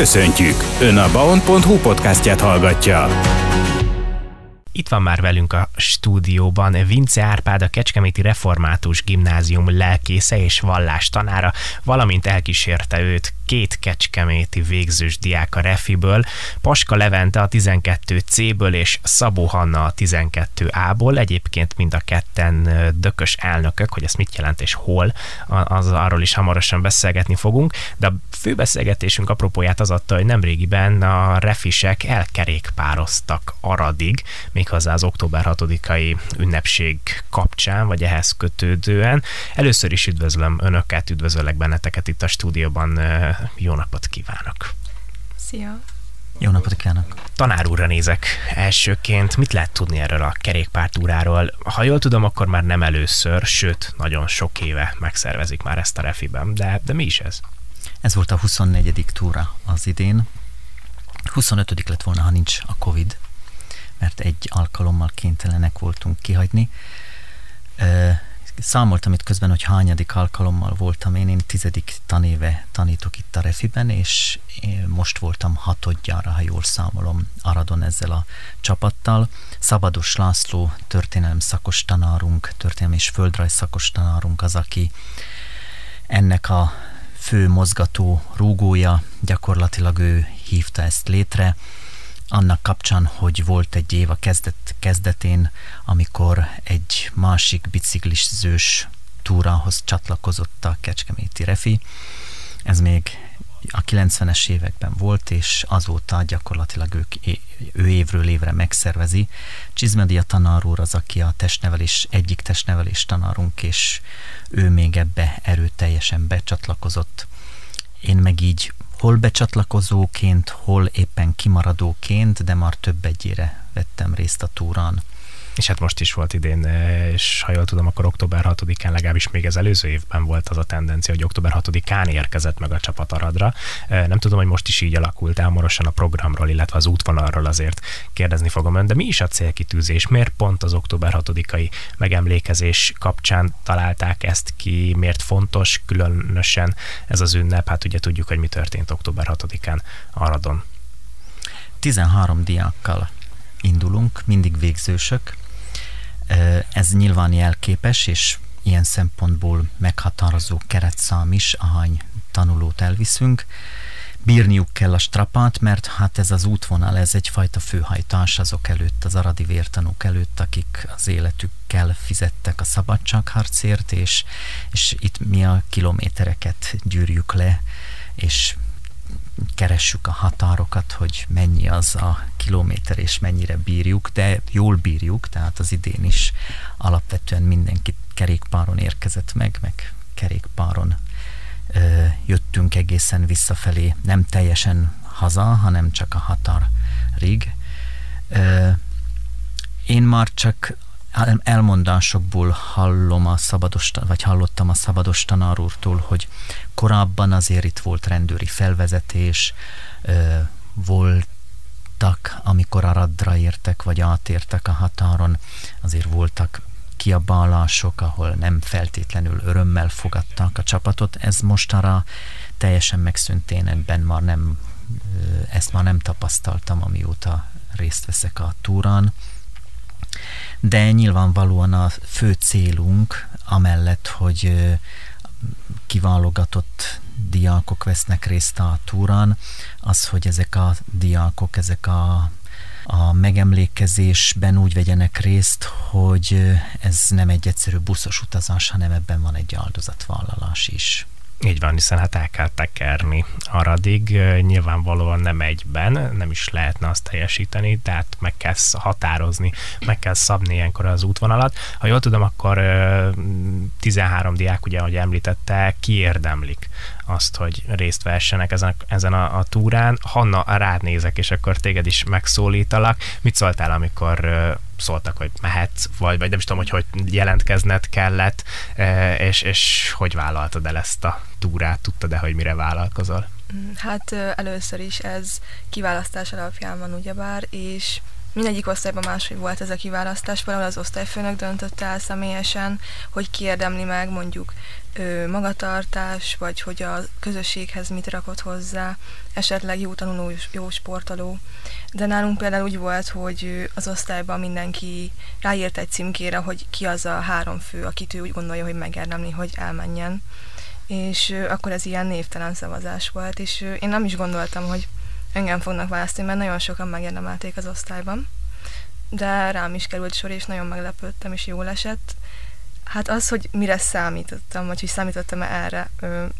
Köszöntjük! Ön a baon.hu podcastját hallgatja. Itt van már velünk a stúdióban Vince Árpád, a Kecskeméti Református Gimnázium lelkésze és vallástanára, valamint elkísérte őt két kecskeméti végzős diák a Refiből, Paska Levente a 12C-ből és Szabó Hanna a 12A-ból, egyébként mind a ketten dökös elnökök, hogy ez mit jelent és hol, az arról is hamarosan beszélgetni fogunk, de a fő beszélgetésünk apropóját az adta, hogy nemrégiben a refisek elkerékpároztak Aradig, méghozzá az október 6-ai ünnepség kapcsán, vagy ehhez kötődően. Először is üdvözlöm Önöket, üdvözöllek benneteket itt a stúdióban jó napot kívánok! Szia! Jó napot kívánok! Tanár úrra nézek elsőként. Mit lehet tudni erről a kerékpártúráról? Ha jól tudom, akkor már nem először, sőt, nagyon sok éve megszervezik már ezt a refiben. De, de mi is ez? Ez volt a 24. túra az idén. 25. lett volna, ha nincs a Covid, mert egy alkalommal kénytelenek voltunk kihagyni számoltam itt közben, hogy hányadik alkalommal voltam én, én tizedik tanéve tanítok itt a Refiben, és én most voltam hatodjára, ha jól számolom, Aradon ezzel a csapattal. Szabados László, történelem szakos tanárunk, történelem és földrajz szakos tanárunk az, aki ennek a fő mozgató rúgója, gyakorlatilag ő hívta ezt létre, annak kapcsán, hogy volt egy év a kezdet, kezdetén, amikor egy másik biciklizős túrához csatlakozott a Kecskeméti Refi. Ez még a 90-es években volt, és azóta gyakorlatilag ők, ő évről évre megszervezi. Csizmedia tanár úr az, aki a testnevelés, egyik testnevelés tanárunk, és ő még ebbe erőteljesen becsatlakozott. Én meg így hol becsatlakozóként, hol éppen kimaradóként, de már több egyére vettem részt a túrán és hát most is volt idén, eh, és ha jól tudom, akkor október 6-án legalábbis még az előző évben volt az a tendencia, hogy október 6-án érkezett meg a csapat Aradra. Eh, nem tudom, hogy most is így alakult hamarosan a programról, illetve az útvonalról azért kérdezni fogom ön, de mi is a célkitűzés? Miért pont az október 6-ai megemlékezés kapcsán találták ezt ki? Miért fontos különösen ez az ünnep? Hát ugye tudjuk, hogy mi történt október 6-án Aradon. 13 diákkal indulunk, mindig végzősök, ez nyilván jelképes, és ilyen szempontból meghatározó keretszám is, ahány tanulót elviszünk. Bírniuk kell a strapát, mert hát ez az útvonal, ez egyfajta főhajtás azok előtt, az aradi vértanúk előtt, akik az életükkel fizettek a szabadságharcért, és, és itt mi a kilométereket gyűrjük le, és keressük a határokat, hogy mennyi az a kilométer és mennyire bírjuk, de jól bírjuk, tehát az idén is alapvetően mindenki kerékpáron érkezett meg, meg kerékpáron ö, jöttünk egészen visszafelé, nem teljesen haza, hanem csak a határig. Ö, én már csak elmondásokból hallom a szabados, vagy hallottam a szabados tanár úrtól, hogy korábban azért itt volt rendőri felvezetés, voltak, amikor a radra értek, vagy átértek a határon, azért voltak kiabálások, ahol nem feltétlenül örömmel fogadtak a csapatot. Ez mostanra teljesen megszűnt, én ebben már nem, ezt már nem tapasztaltam, amióta részt veszek a túrán de nyilvánvalóan a fő célunk, amellett, hogy kiválogatott diákok vesznek részt a túrán, az, hogy ezek a diákok, ezek a a megemlékezésben úgy vegyenek részt, hogy ez nem egy egyszerű buszos utazás, hanem ebben van egy áldozatvállalás is. Így van, hiszen hát el kell tekerni aradig, nyilvánvalóan nem egyben, nem is lehetne azt teljesíteni, tehát meg kell határozni, meg kell szabni ilyenkor az útvonalat. Ha jól tudom, akkor 13 diák, ugye, ahogy említette, kiérdemlik azt, hogy részt vessenek ezen, ezen a, a túrán. Hanna, rád nézek, és akkor téged is megszólítalak. Mit szóltál, amikor szóltak, hogy mehetsz, vagy, vagy nem is tudom, hogy hogy jelentkezned kellett, és, és hogy vállaltad el ezt a túrát, tudtad-e, hogy mire vállalkozol? Hát először is ez kiválasztás alapján van ugyebár, és mindegyik osztályban máshogy volt ez a kiválasztás, valahol az osztályfőnök döntötte el személyesen, hogy kiérdemli meg mondjuk magatartás, vagy hogy a közösséghez mit rakott hozzá, esetleg jó tanuló, jó sportoló. De nálunk például úgy volt, hogy az osztályban mindenki ráírt egy címkére, hogy ki az a három fő, akit ő úgy gondolja, hogy megérdemli, hogy elmenjen. És akkor ez ilyen névtelen szavazás volt, és én nem is gondoltam, hogy engem fognak választani, mert nagyon sokan megérdemelték az osztályban. De rám is került sor, és nagyon meglepődtem, és jól esett. Hát az, hogy mire számítottam, vagy hogy számítottam erre,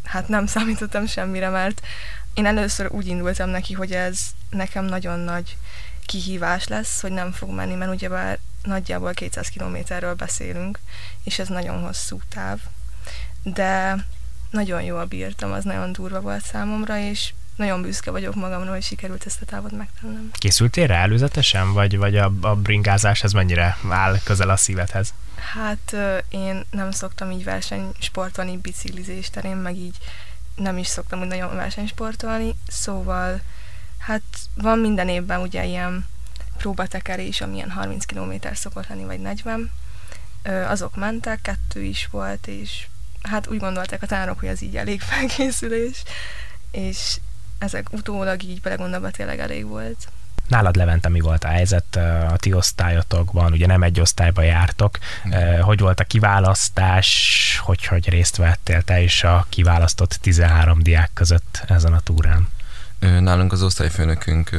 hát nem számítottam semmire, mert én először úgy indultam neki, hogy ez nekem nagyon nagy kihívás lesz, hogy nem fog menni, mert ugyebár nagyjából 200 kilométerről beszélünk, és ez nagyon hosszú táv. De nagyon jól bírtam, az nagyon durva volt számomra, és nagyon büszke vagyok magamra, hogy sikerült ezt a távot megtennem. Készültél rá előzetesen, vagy, vagy a, a bringázás ez mennyire áll közel a szívedhez? Hát én nem szoktam így versenysportolni biciklizés terén, meg így nem is szoktam úgy nagyon versenysportolni, szóval hát van minden évben ugye ilyen próbatekerés, amilyen 30 km szokott lenni, vagy 40. Azok mentek, kettő is volt, és hát úgy gondolták a tanárok, hogy ez így elég felkészülés, és ezek utólag így belegondolva tényleg elég volt. Nálad Levente mi volt a helyzet a ti osztályotokban, ugye nem egy osztályba jártok, mm. hogy volt a kiválasztás, hogy, hogy részt vettél te is a kiválasztott 13 diák között ezen a túrán? Nálunk az osztályfőnökünk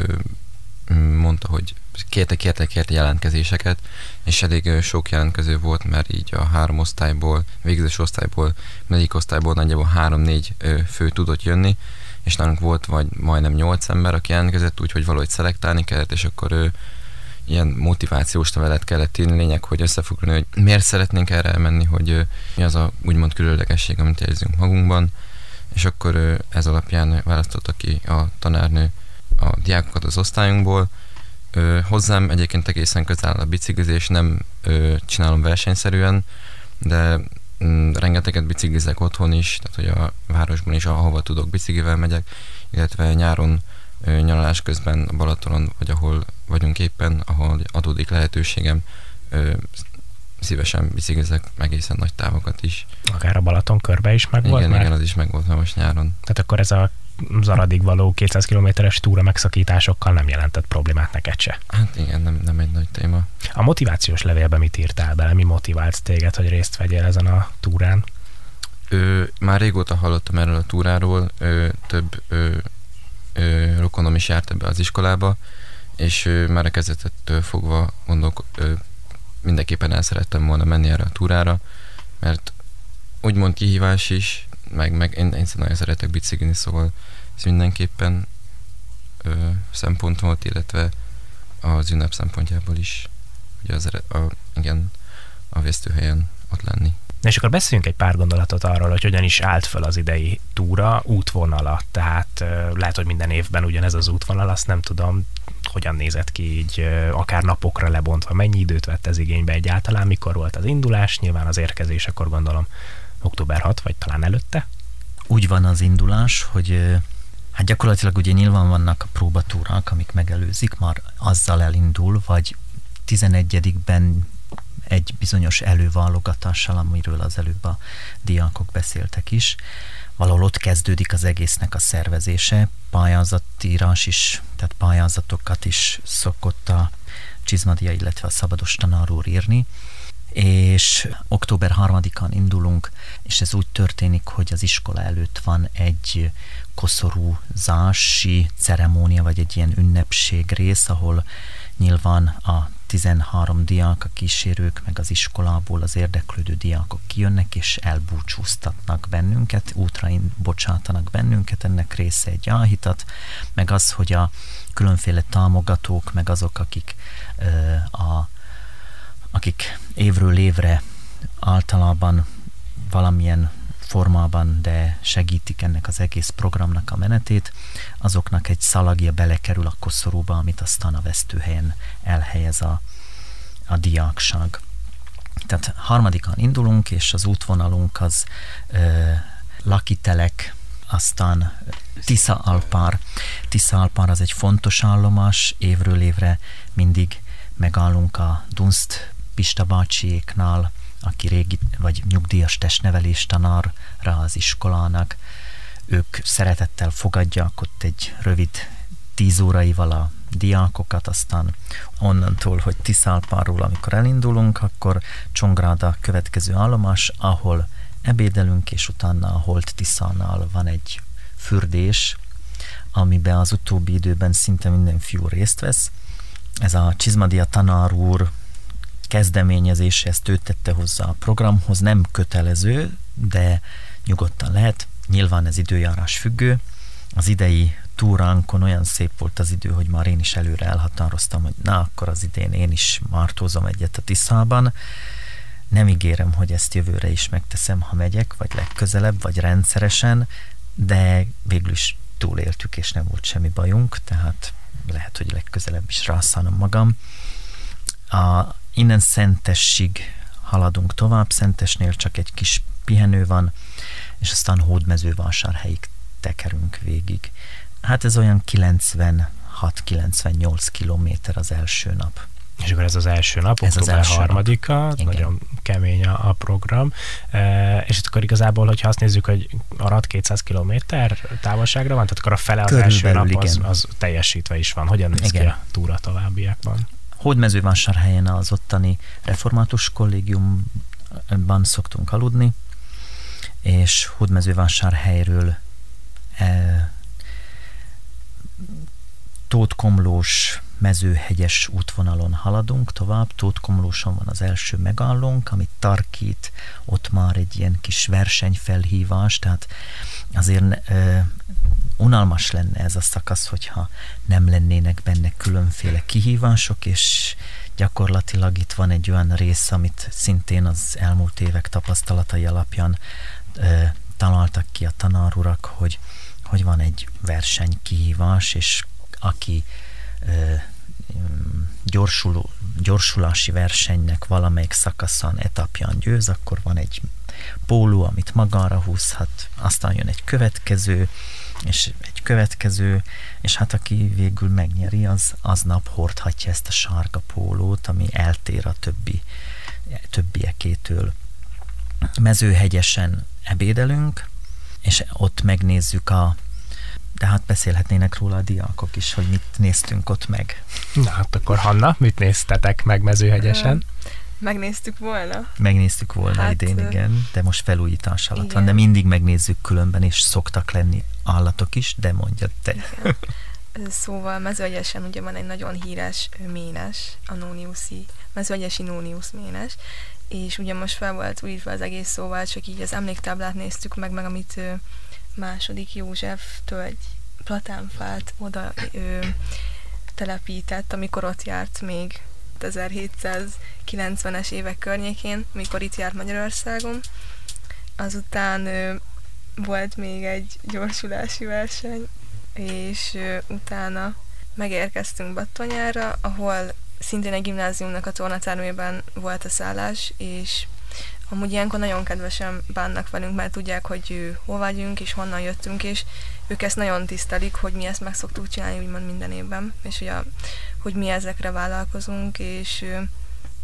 mondta, hogy kérte, kérte, kérte jelentkezéseket, és elég sok jelentkező volt, mert így a három osztályból, végzős osztályból, negyedik osztályból nagyjából három-négy fő tudott jönni, és nálunk volt vagy majdnem nyolc ember, aki jelentkezett, úgyhogy valahogy szelektálni kellett, és akkor ő ilyen motivációs levelet kellett írni, lényeg, hogy összefoglalni, hogy miért szeretnénk erre elmenni, hogy mi az a úgymond különlegesség, amit érzünk magunkban, és akkor ez alapján választotta ki a tanárnő a diákokat az osztályunkból. Hozzám egyébként egészen közel a biciklizés, nem csinálom versenyszerűen, de rengeteget biciklizek otthon is, tehát hogy a városban is, ahova tudok biciklivel megyek, illetve nyáron nyaralás közben a Balatonon, vagy ahol vagyunk éppen, ahol adódik lehetőségem, szívesen biciklizek egészen nagy távokat is. Akár a Balaton körbe is meg igen, volt Igen, az is meg volt most nyáron. Tehát akkor ez a Zaradig való 200 kilométeres túra megszakításokkal nem jelentett problémát neked se. Hát igen, nem, nem egy nagy téma. A motivációs levélben mit írtál bele? Mi motivált téged, hogy részt vegyél ezen a túrán? Ö, már régóta hallottam erről a túráról, ö, több ö, ö, rokonom is járt ebbe az iskolába, és ö, már a kezdetettől fogva mondok, ö, mindenképpen el szerettem volna menni erre a túrára, mert úgymond kihívás is, meg, meg én, én nagyon szeretek biciklizni, szóval ez mindenképpen ö, szempont volt, illetve az ünnep szempontjából is, ugye az, a, igen, a vesztőhelyen ott lenni. Na és akkor beszéljünk egy pár gondolatot arról, hogy hogyan is állt fel az idei túra útvonala. Tehát lehet, hogy minden évben ugyanez az útvonal, azt nem tudom, hogyan nézett ki így akár napokra lebontva, mennyi időt vett ez igénybe egyáltalán, mikor volt az indulás, nyilván az érkezés, akkor gondolom október 6, vagy talán előtte? Úgy van az indulás, hogy hát gyakorlatilag ugye nyilván vannak a próbatúrák, amik megelőzik, már azzal elindul, vagy 11-ben egy bizonyos előválogatással, amiről az előbb a diákok beszéltek is. Valahol ott kezdődik az egésznek a szervezése, pályázatírás is, tehát pályázatokat is szokott a Csizmadia, illetve a Szabados tanár úr írni, és október 3-án indulunk, és ez úgy történik, hogy az iskola előtt van egy koszorúzási ceremónia, vagy egy ilyen ünnepség rész, ahol nyilván a 13 diák, a kísérők, meg az iskolából az érdeklődő diákok kijönnek, és elbúcsúztatnak bennünket, útra bocsátanak bennünket, ennek része egy áhítat, meg az, hogy a különféle támogatók, meg azok, akik ö, a akik évről évre általában valamilyen formában, de segítik ennek az egész programnak a menetét, azoknak egy szalagja belekerül a koszorúba, amit aztán a vesztőhelyen elhelyez a, a diákság. Tehát harmadikán indulunk, és az útvonalunk az ö, lakitelek, aztán Tisza Alpár. Tisza Alpár az egy fontos állomás, évről évre mindig megállunk a Dunst Pista bácsiéknál, aki régi vagy nyugdíjas testnevelés tanárra az iskolának. Ők szeretettel fogadják ott egy rövid tíz óraival a diákokat, aztán onnantól, hogy Tiszálpáról, amikor elindulunk, akkor Csongráda következő állomás, ahol ebédelünk, és utána a Holt Tiszánál van egy fürdés, amiben az utóbbi időben szinte minden fiú részt vesz. Ez a Csizmadia tanár úr kezdeményezése, ezt ő tette hozzá a programhoz, nem kötelező, de nyugodtan lehet. Nyilván ez időjárás függő. Az idei túránkon olyan szép volt az idő, hogy már én is előre elhatároztam, hogy na, akkor az idén én is martózom egyet a Tiszában. Nem ígérem, hogy ezt jövőre is megteszem, ha megyek, vagy legközelebb, vagy rendszeresen, de végül is túléltük, és nem volt semmi bajunk, tehát lehet, hogy legközelebb is rászánom magam. A, innen Szentessig haladunk tovább, Szentesnél csak egy kis pihenő van, és aztán Hódmezővásárhelyig tekerünk végig. Hát ez olyan 96-98 kilométer az első nap. És akkor ez az első nap, ez október az első harmadika, nap. nagyon kemény a, a program, e, és akkor igazából, hogyha azt nézzük, hogy arad 200 kilométer távolságra van, tehát akkor a fele az Körülbelül, első nap az, az teljesítve is van. Hogyan néz igen. ki a túra továbbiakban? Hódmezővásárhelyen az ottani református kollégiumban szoktunk aludni, és Hódmezővásárhelyről e, Tótkomlós mezőhegyes útvonalon haladunk tovább. Tótkomlóson van az első megállónk, amit tarkít, ott már egy ilyen kis versenyfelhívás, tehát azért ö, unalmas lenne ez a szakasz, hogyha nem lennének benne különféle kihívások, és gyakorlatilag itt van egy olyan rész, amit szintén az elmúlt évek tapasztalatai alapján ö, találtak ki a tanárurak, hogy hogy van egy verseny kihívás, és aki ö, gyorsuló, gyorsulási versenynek valamelyik szakaszon, etapján győz, akkor van egy póló, amit magára húzhat, aztán jön egy következő, és egy következő, és hát aki végül megnyeri, az aznap hordhatja ezt a sárga pólót, ami eltér a többi, többiekétől. Mezőhegyesen ebédelünk, és ott megnézzük a de hát beszélhetnének róla a diákok is, hogy mit néztünk ott meg. Na hát akkor Hanna, mit néztetek meg mezőhegyesen? Megnéztük volna. Megnéztük volna hát, idén, igen, de most felújítás alatt igen. van, de mindig megnézzük különben, és szoktak lenni állatok is, de mondjad te. Igen. Szóval mezőegyesen ugye van egy nagyon híres ménes, a Nóniuszi, mezőegyesi Nónius ménes, és ugye most fel volt újítva az egész szóval, csak így az emléktáblát néztük meg, meg amit második Józseftől egy platánfát oda ő, telepített, amikor ott járt még 1790-es évek környékén, mikor itt járt Magyarországon. Azután ö, volt még egy gyorsulási verseny, és ö, utána megérkeztünk Battonyára, ahol szintén egy gimnáziumnak a tornatermében volt a szállás, és amúgy ilyenkor nagyon kedvesen bánnak velünk, mert tudják, hogy hol vagyunk, és honnan jöttünk, és ők ezt nagyon tisztelik, hogy mi ezt meg szoktuk csinálni úgymond minden évben, és hogy, a, hogy mi ezekre vállalkozunk, és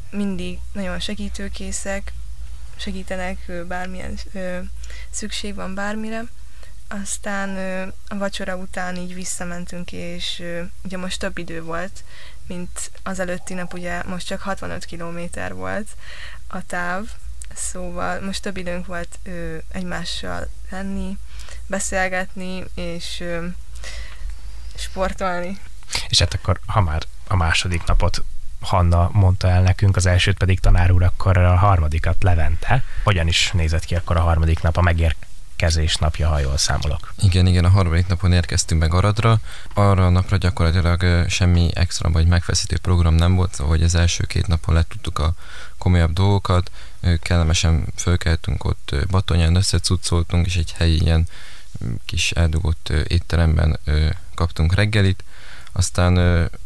mindig nagyon segítőkészek, segítenek bármilyen szükség van bármire. Aztán a vacsora után így visszamentünk, és ugye most több idő volt, mint az előtti nap, ugye most csak 65 kilométer volt a táv, Szóval most több időnk volt ö, egymással lenni, beszélgetni és sportolni. És hát akkor, ha már a második napot Hanna mondta el nekünk, az elsőt pedig tanár úr, akkor a harmadikat Levente. Hogyan is nézett ki akkor a harmadik nap a megérkezés napja, ha jól számolok? Igen, igen, a harmadik napon érkeztünk meg Aradra. Arra a napra gyakorlatilag semmi extra vagy megfeszítő program nem volt, hogy az első két napon letudtuk a komolyabb dolgokat, kellemesen fölkeltünk ott Batonyán, összecuccoltunk, és egy helyi ilyen kis eldugott étteremben kaptunk reggelit, aztán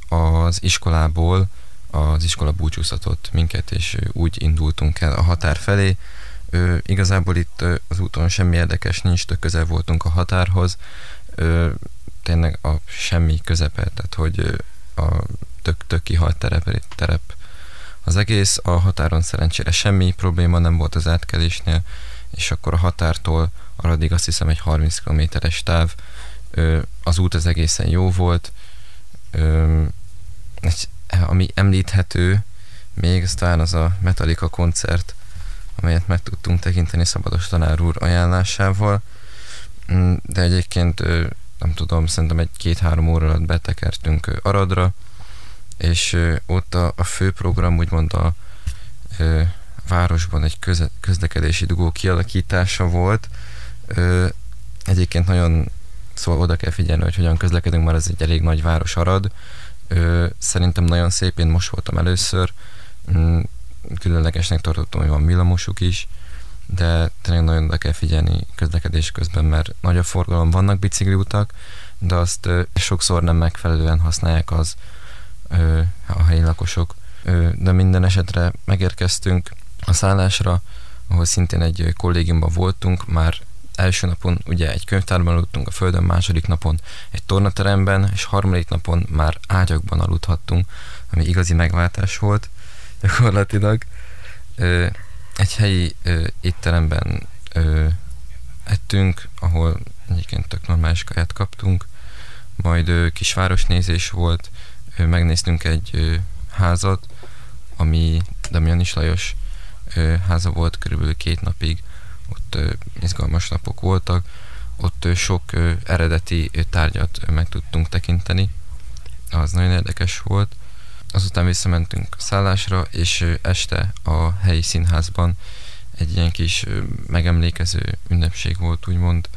az iskolából az iskola búcsúztatott minket, és úgy indultunk el a határ felé. Igazából itt az úton semmi érdekes nincs, tök közel voltunk a határhoz. Tényleg a semmi közepe, tehát hogy a tök, tök kihalt terep, terep az egész. A határon szerencsére semmi probléma nem volt az átkelésnél, és akkor a határtól aradig azt hiszem egy 30 km-es táv. Az út az egészen jó volt. Ö, egy, ami említhető, még az talán az a Metallica koncert, amelyet meg tudtunk tekinteni Szabados tanár úr ajánlásával, Mm, de egyébként nem tudom, szerintem egy két-három óra alatt betekertünk Aradra, és ott a, a fő program úgymond a, a városban egy köze, közlekedési dugó kialakítása volt. Egyébként nagyon szóval oda kell figyelni, hogy hogyan közlekedünk, mert ez egy elég nagy város Arad. Szerintem nagyon szép, én most voltam először, mm, különlegesnek tartottam, hogy van villamosuk is, de tényleg nagyon oda kell figyelni közlekedés közben, mert nagy a forgalom, vannak bicikliutak, de azt sokszor nem megfelelően használják az a helyi lakosok. De minden esetre megérkeztünk a szállásra, ahol szintén egy kollégiumban voltunk, már első napon ugye egy könyvtárban aludtunk a földön, második napon egy tornateremben, és harmadik napon már ágyakban aludhattunk, ami igazi megváltás volt gyakorlatilag. Ö, egy helyi ö, étteremben ö, ettünk, ahol egyébként tök normális kaját kaptunk, majd ö, kisvárosnézés volt, ö, megnéztünk egy ö, házat, ami Damianis Lajos ö, háza volt körülbelül két napig, ott izgalmas napok voltak, ott sok eredeti tárgyat meg tudtunk tekinteni, az nagyon érdekes volt, azután visszamentünk szállásra, és este a helyi színházban egy ilyen kis megemlékező ünnepség volt, úgymond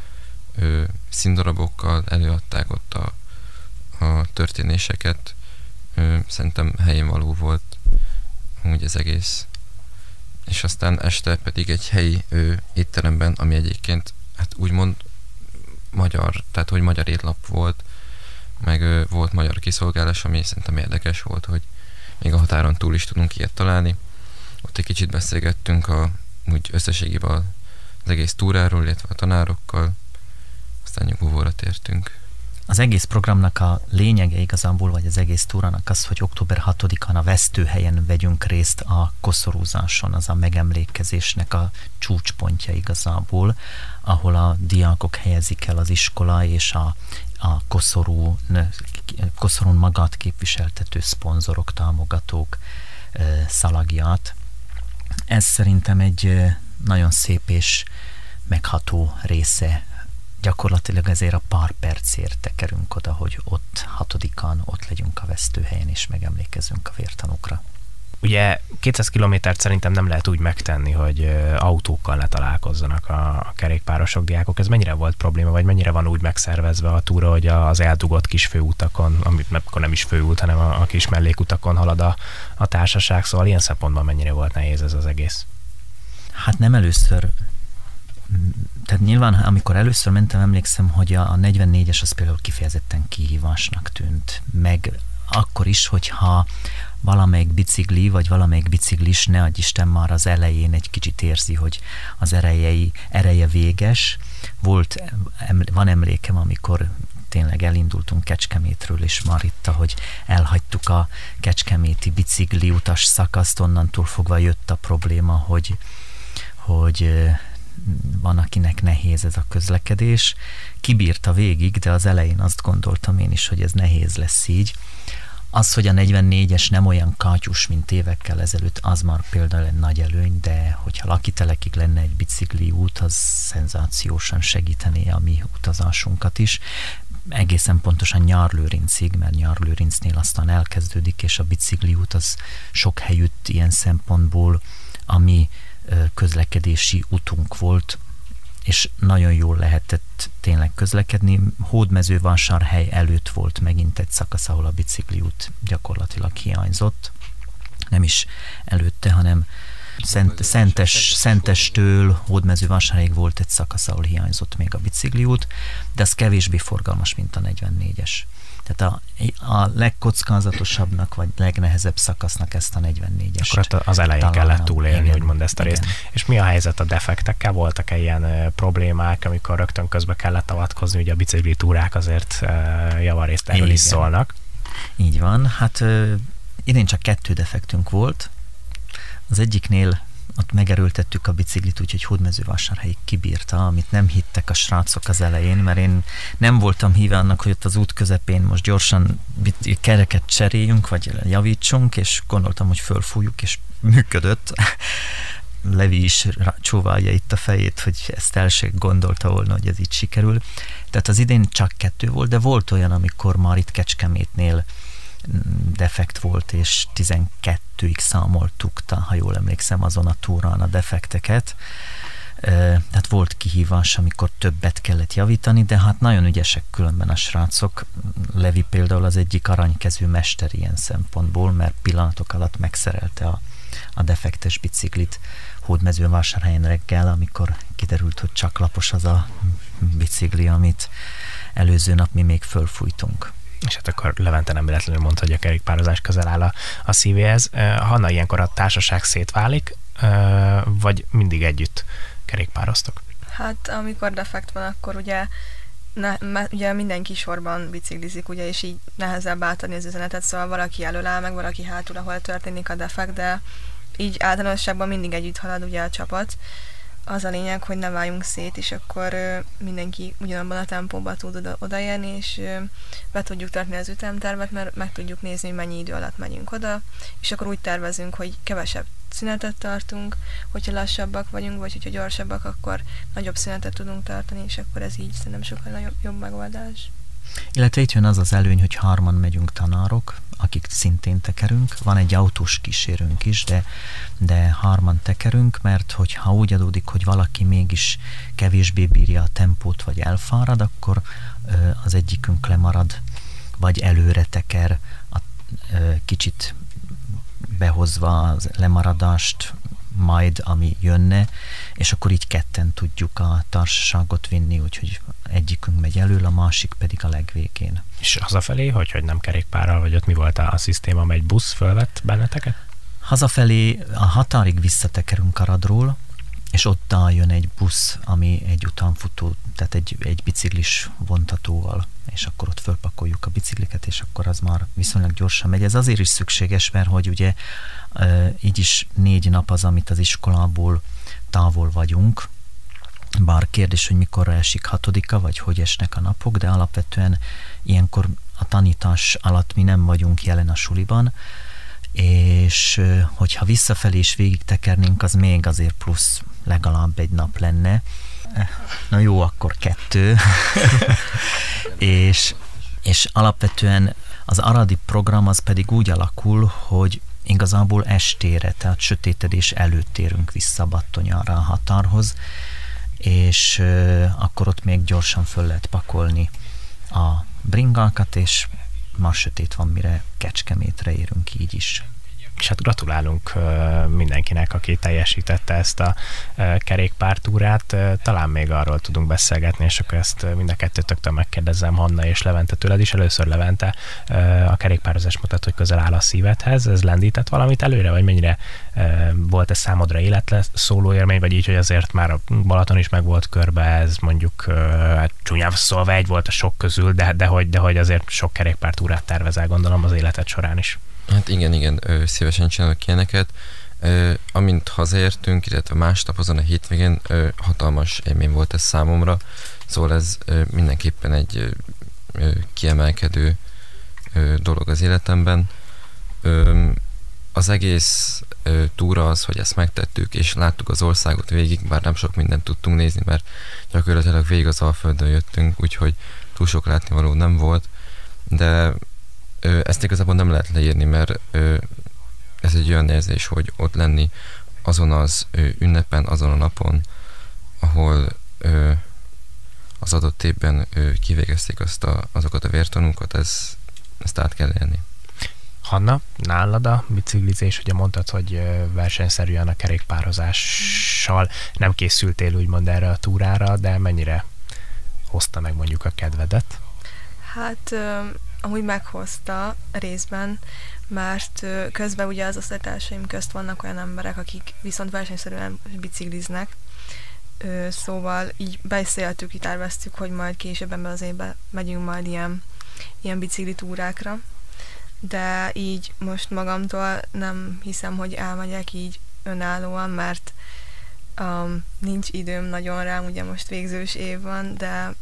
színdarabokkal előadták ott a, a történéseket. Szerintem helyén való volt úgy az egész. És aztán este pedig egy helyi ő, étteremben, ami egyébként hát úgymond magyar, tehát hogy magyar étlap volt, meg ö, volt magyar kiszolgálás, ami szerintem érdekes volt, hogy még a határon túl is tudunk ilyet találni. Ott egy kicsit beszélgettünk a, úgy összességében az egész túráról, illetve a tanárokkal, aztán nyugovóra tértünk. Az egész programnak a lényege igazából, vagy az egész túrának az, hogy október 6-án a vesztőhelyen vegyünk részt a koszorúzáson, az a megemlékezésnek a csúcspontja igazából, ahol a diákok helyezik el az iskola és a, a koszorú, koszorún magát képviseltető szponzorok, támogatók szalagját. Ez szerintem egy nagyon szép és megható része gyakorlatilag ezért a pár percért tekerünk oda, hogy ott hatodikán ott legyünk a vesztőhelyen és megemlékezünk a vértanúkra. Ugye 200 kilométert szerintem nem lehet úgy megtenni, hogy autókkal ne találkozzanak a kerékpárosok, diákok. Ez mennyire volt probléma, vagy mennyire van úgy megszervezve a túra, hogy az eldugott kis főutakon, amit akkor nem is főút, hanem a, a kis mellékutakon halad a, a társaság, szóval ilyen szempontban mennyire volt nehéz ez az egész? Hát nem először tehát nyilván, amikor először mentem, emlékszem, hogy a 44-es az például kifejezetten kihívásnak tűnt, meg akkor is, hogyha valamelyik bicikli, vagy valamelyik biciklis, ne adj Isten már az elején egy kicsit érzi, hogy az erejei, ereje véges. Volt, van emlékem, amikor tényleg elindultunk Kecskemétről, és már itt, hogy elhagytuk a Kecskeméti bicikli utas szakaszt, onnantól fogva jött a probléma, hogy, hogy van, akinek nehéz ez a közlekedés. Kibírta végig, de az elején azt gondoltam én is, hogy ez nehéz lesz így. Az, hogy a 44-es nem olyan kátyus, mint évekkel ezelőtt, az már például egy nagy előny, de hogyha lakitelekig lenne egy bicikli út, az szenzációsan segítené a mi utazásunkat is. Egészen pontosan Nyarlőrincig, mert Nyarlőrincnél aztán elkezdődik, és a bicikli út az sok helyütt ilyen szempontból, ami közlekedési utunk volt, és nagyon jól lehetett tényleg közlekedni. Hódmezővásárhely előtt volt megint egy szakasz, ahol a bicikliút gyakorlatilag hiányzott. Nem is előtte, hanem Szent, Szentes, Szentestől Hódmezővásárhelyig volt egy szakasz, ahol hiányzott még a bicikliút, de az kevésbé forgalmas, mint a 44-es. Tehát a, a legkockázatosabbnak, vagy legnehezebb szakasznak ezt a 44-est. Akkor az elején kellett túlélni, igen, úgymond ezt a részt. Igen. És mi a helyzet a defektekkel? Voltak-e ilyen problémák, amikor rögtön közbe kellett avatkozni, ugye a bicikli túrák azért javarészt erről igen. is szólnak. Így van. Hát idén csak kettő defektünk volt. Az egyiknél ott megerőltettük a biciklit, úgyhogy Hódmezővásárhelyig kibírta, amit nem hittek a srácok az elején, mert én nem voltam híve annak, hogy ott az út közepén most gyorsan kereket cseréljünk, vagy javítsunk, és gondoltam, hogy fölfújjuk, és működött. Levi is csóválja itt a fejét, hogy ezt el gondolta volna, hogy ez így sikerül. Tehát az idén csak kettő volt, de volt olyan, amikor már itt Kecskemétnél defekt volt, és 12-ig számoltuk, ha jól emlékszem, azon a túrán a defekteket. Tehát volt kihívás, amikor többet kellett javítani, de hát nagyon ügyesek különben a srácok. Levi például az egyik aranykezű mester ilyen szempontból, mert pillanatok alatt megszerelte a, a defektes biciklit Hódmezővásárhelyen reggel, amikor kiderült, hogy csak lapos az a bicikli, amit előző nap mi még fölfújtunk és hát akkor Levente nem véletlenül mondta, hogy a kerékpározás közel áll a, a szívéhez. Hanna ilyenkor a társaság szétválik, vagy mindig együtt kerékpároztok? Hát amikor defekt van, akkor ugye ne, mert ugye mindenki sorban biciklizik, ugye, és így nehezebb átadni az üzenetet, szóval valaki elől áll, meg valaki hátul, ahol történik a defekt, de így általánosságban mindig együtt halad ugye a csapat, az a lényeg, hogy ne váljunk szét, és akkor mindenki ugyanabban a tempóban tud oda, odaérni, és be tudjuk tartani az ütemtervet, mert meg tudjuk nézni, hogy mennyi idő alatt megyünk oda, és akkor úgy tervezünk, hogy kevesebb szünetet tartunk, hogyha lassabbak vagyunk, vagy hogyha gyorsabbak, akkor nagyobb szünetet tudunk tartani, és akkor ez így szerintem sokkal nagyobb jobb megoldás. Illetve itt jön az az előny, hogy harman megyünk tanárok, akik szintén tekerünk. Van egy autós kísérünk is, de, de harman tekerünk, mert hogyha úgy adódik, hogy valaki mégis kevésbé bírja a tempót, vagy elfárad, akkor az egyikünk lemarad, vagy előre teker, a, kicsit behozva az lemaradást, majd, ami jönne, és akkor így ketten tudjuk a társaságot vinni, úgyhogy egyikünk megy elől, a másik pedig a legvégén. És hazafelé, hogy, hogy nem kerékpárral, vagy ott mi volt a, szisztéma, egy busz fölvett benneteket? Hazafelé a határig visszatekerünk Aradról, és ott jön egy busz, ami egy utánfutó, tehát egy, egy biciklis vontatóval, és akkor ott fölpakoljuk a bicikliket, és akkor az már viszonylag gyorsan megy. Ez azért is szükséges, mert hogy ugye így is négy nap az, amit az iskolából távol vagyunk, bár kérdés, hogy mikor esik hatodika, vagy hogy esnek a napok, de alapvetően ilyenkor a tanítás alatt mi nem vagyunk jelen a suliban, és hogyha visszafelé is végig tekernénk, az még azért plusz legalább egy nap lenne. Na jó, akkor kettő. és, és alapvetően az aradi program az pedig úgy alakul, hogy igazából estére, tehát sötétedés előtt térünk vissza Battonyára a határhoz, és akkor ott még gyorsan föl lehet pakolni a bringákat, és ma sötét van, mire Kecskemétre érünk így is és hát gratulálunk mindenkinek, aki teljesítette ezt a kerékpártúrát. Talán még arról tudunk beszélgetni, és akkor ezt mind a kettőtöktől megkérdezem Hanna és Levente tőled is. Először Levente a kerékpározás mutat, hogy közel áll a szívedhez. Ez lendített valamit előre, vagy mennyire volt ez számodra életle szóló élmény, vagy így, hogy azért már a Balaton is meg volt körbe, ez mondjuk hát csúnyán szólva egy volt a sok közül, de, de, hogy, de hogy azért sok kerékpártúrát tervezel, gondolom az életed során is. Hát igen, igen, ö, szívesen csinálok ilyeneket. Ö, amint hazaértünk, illetve másnap azon a hétvégén ö, hatalmas élmény volt ez számomra, szóval ez ö, mindenképpen egy ö, kiemelkedő ö, dolog az életemben. Ö, az egész ö, túra az, hogy ezt megtettük, és láttuk az országot végig, bár nem sok mindent tudtunk nézni, mert gyakorlatilag végig az Alföldön jöttünk, úgyhogy túl sok látnivaló nem volt, de ezt igazából nem lehet leírni, mert ez egy olyan érzés, hogy ott lenni azon az ünnepen, azon a napon, ahol az adott évben kivégezték azt a, azokat a vértanúkat, ez, ezt át kell élni. Hanna, nálad a biciklizés, ugye mondtad, hogy versenyszerűen a kerékpározással nem készültél úgymond erre a túrára, de mennyire hozta meg mondjuk a kedvedet? Hát amúgy meghozta részben, mert közben ugye az osztálytársaim közt vannak olyan emberek, akik viszont versenyszerűen bicikliznek, szóval így beszéltük, terveztük, hogy majd később ebben az évben megyünk majd ilyen, ilyen bicikli túrákra, de így most magamtól nem hiszem, hogy elmegyek így önállóan, mert um, nincs időm nagyon rám, ugye most végzős év van, de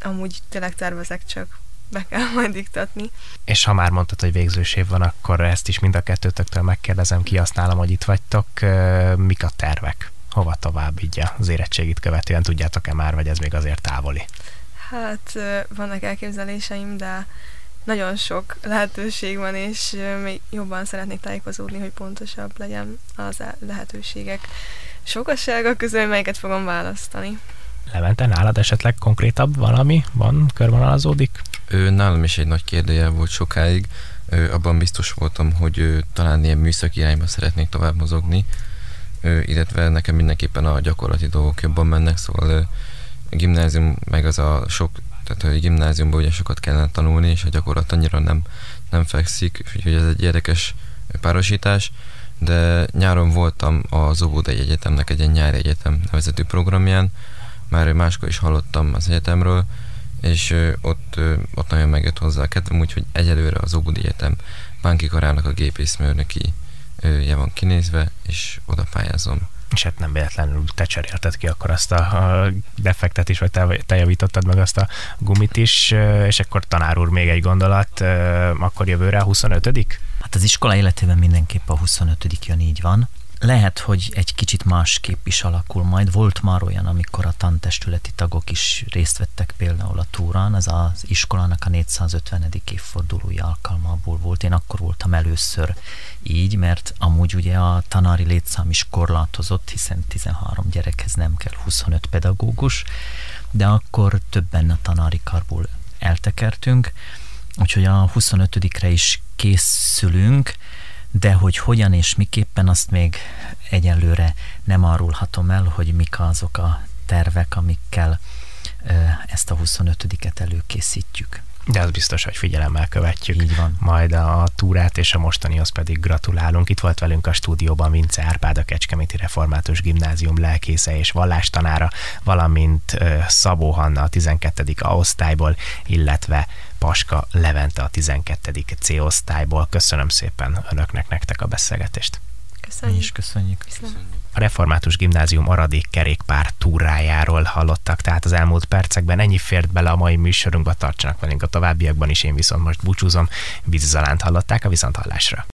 amúgy tényleg tervezek csak be kell majd diktatni. És ha már mondtad, hogy végzős év van, akkor ezt is mind a kettőtöktől megkérdezem, kihasználom, hogy itt vagytok. Mik a tervek? Hova tovább így az érettségit követően? Tudjátok-e már, vagy ez még azért távoli? Hát vannak elképzeléseim, de nagyon sok lehetőség van, és még jobban szeretnék tájékozódni, hogy pontosabb legyen az lehetőségek sokassága közül, melyeket fogom választani. Levente, nálad esetleg konkrétabb valami van, körvonalazódik? Ő, nálam is egy nagy kérdőjel volt sokáig. Ő, abban biztos voltam, hogy ő, talán ilyen műszaki irányba szeretnék tovább mozogni, ő, illetve nekem mindenképpen a gyakorlati dolgok jobban mennek, szóval ő, a gimnázium meg az a sok, tehát a gimnáziumban ugye sokat kellene tanulni, és a gyakorlat annyira nem, nem fekszik, úgyhogy ez egy érdekes párosítás. De nyáron voltam az Óbudai Egyetemnek egy ilyen nyári egyetem nevezetű programján, már máskor is hallottam az egyetemről, és ott, ott nagyon megjött hozzá a kedvem, úgyhogy egyelőre az Óbudi Egyetem Bánki Karának a gépészmérnöki je van kinézve, és oda pályázom. És hát nem véletlenül te cserélted ki akkor azt a, a defektet is, vagy te, te javítottad meg azt a gumit is, és akkor tanár úr még egy gondolat, akkor jövőre a 25 Hát az iskola életében mindenképp a 25 jön, így van. Lehet, hogy egy kicsit másképp is alakul majd. Volt már olyan, amikor a tantestületi tagok is részt vettek például a túrán, ez az iskolának a 450. évfordulója alkalmából volt. Én akkor voltam először így, mert amúgy ugye a tanári létszám is korlátozott, hiszen 13 gyerekhez nem kell 25 pedagógus, de akkor többen a tanári karból eltekertünk, úgyhogy a 25-re is készülünk, de hogy hogyan és miképpen azt még egyelőre nem árulhatom el, hogy mik azok a tervek, amikkel ezt a 25-et előkészítjük. De az biztos, hogy figyelemmel követjük Így van. majd a túrát, és a mostanihoz pedig gratulálunk. Itt volt velünk a stúdióban Vince Árpád, a Kecskeméti Református Gimnázium lelkésze és vallástanára, valamint Szabó Hanna a 12. A osztályból, illetve Paska Levente a 12. C osztályból. Köszönöm szépen önöknek, nektek a beszélgetést. Köszönjük. Mi is köszönjük. Köszönjük. A Református Gimnázium Aradi kerékpár túrájáról hallottak, tehát az elmúlt percekben ennyi fért bele a mai műsorunkba, tartsanak velünk a továbbiakban is, én viszont most búcsúzom. Vízi Zalánt hallották a Viszonthallásra.